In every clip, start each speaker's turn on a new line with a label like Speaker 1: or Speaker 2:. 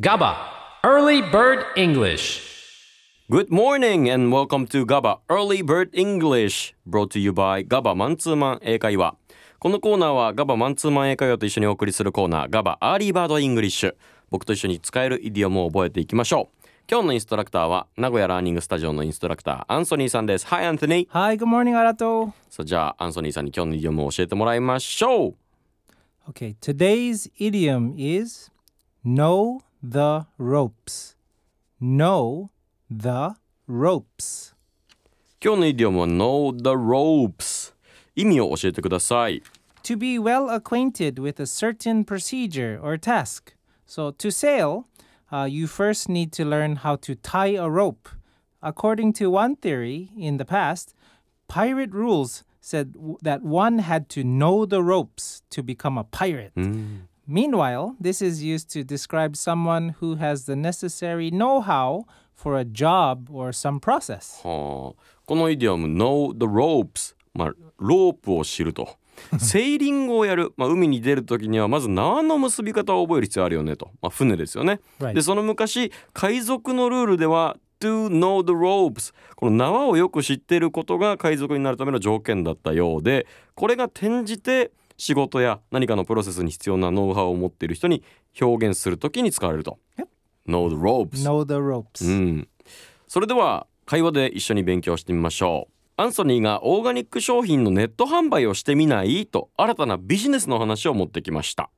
Speaker 1: GABA Early Bird English.
Speaker 2: Good morning and welcome to GABA Early Bird English brought to you by GABA マンツーマン英会話このコーナーは GABA マンツーマン英会話と一緒にお送りするコーナー GABA Early Bird English 僕と一緒に使えるイディオムを覚えていきましょう。今日のインストラクターは名古屋ラーニングスタジオのインストラクターアンソニーさんです。Hi Anthony.
Speaker 3: Hi, good morning, Arato.
Speaker 2: さあじゃあアンソニーさんに今日のイディオムを教えてもらいましょう。
Speaker 3: Okay, today's idiom is know the ropes. Know the ropes.
Speaker 2: 今日のイディオムは Know the ropes 意味を教えてください
Speaker 3: To be well acquainted with a certain procedure or task. So, to sail, uh, you first need to learn how to tie a rope. According to one theory in the past, pirate rules said w- that one had to know the ropes to become a pirate. Meanwhile, this is used to describe someone who has the necessary know how for a job or some process.
Speaker 2: はあこのイディオム Know the ropes まあロープを知るとセーリングをやる、まあ、海に出る時にはまず縄の結び方を覚える必要あるよねと、まあ、船ですよね、
Speaker 3: Right.
Speaker 2: でその昔海賊のルールでは To know the ropes この縄をよく知っていることが海賊になるための条件だったようでこれが転じて仕事や何かのプロセスに必要なノウハウを持っている人に表現する時に使われると. Know the ropes
Speaker 3: Know the ropes.
Speaker 2: うん、それでは会話で一緒に勉強してみましょうアンソニーがオーガニック商品のネット販売をしてみないと新たなビジネスの話を持ってきました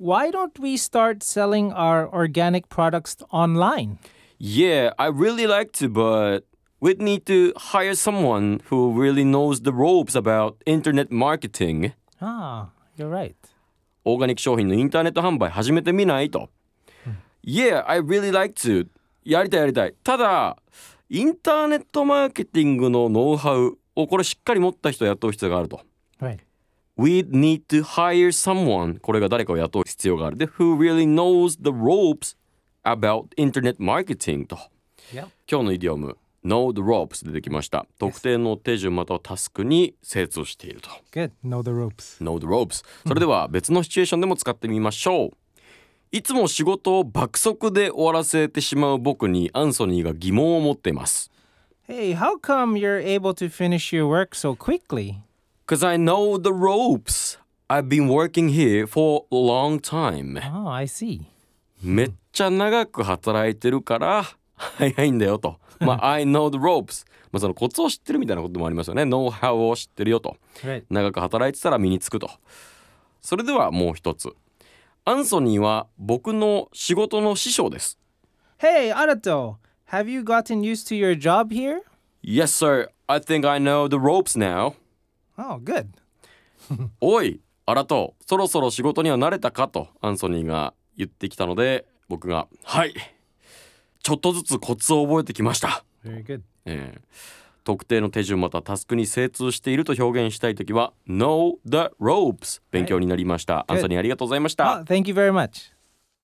Speaker 3: Why don't we start selling our organic products online?
Speaker 2: Yeah, I really like to but we'd need to hire someone who really knows the ropes about internet marketing
Speaker 3: ああ、You're right.
Speaker 2: オーガニック商品のインターネット販売始めてみないと。yeah, I really like to. やりたいやりたい。ただ、インターネットマーケティングのノウハウをこれしっかり持った人を雇う必要があると。
Speaker 3: Right.
Speaker 2: We need to hire someone. これが誰かを雇う必要がある。で、Who really knows the ropes about internet marketing と。今日のイディオム。Know the ropes 出てきました特定の手順またはタスクに精通していると
Speaker 3: Good. Know the ropes.
Speaker 2: Know the ropes それでは別のシチュエーションでも使ってみましょういつも仕事を爆速で終わらせてしまう僕にアンソニーが疑問を持っています
Speaker 3: Hey, how come you're able to finish your work so quickly?
Speaker 2: Cause I know the ropes I've been working here for a long time
Speaker 3: Oh, I see.
Speaker 2: めっちゃ長く働いてるから早いんだよと。まあ、I know the ropes。まあ、そのコツを知ってるみたいなこともありますよね。ノウハウを知ってるよと。長く働いてたら身につくと。それではもう一つ。アンソニーは僕の仕事の師匠です。
Speaker 3: Hey, Arato, have you gotten used to your job here?
Speaker 2: Yes, sir. I think I know the ropes now.
Speaker 3: Oh, good.
Speaker 2: おい、アラト、そろそろ仕事には慣れたかとアンソニーが言ってきたので、僕が、はい。ちょっとずつコツを覚えてきました。えー特定の手順またタスクに精通していると表現したいときは Know the ropes 勉強になりました、アンソニーありがとうございました、
Speaker 3: Oh, thank you very much.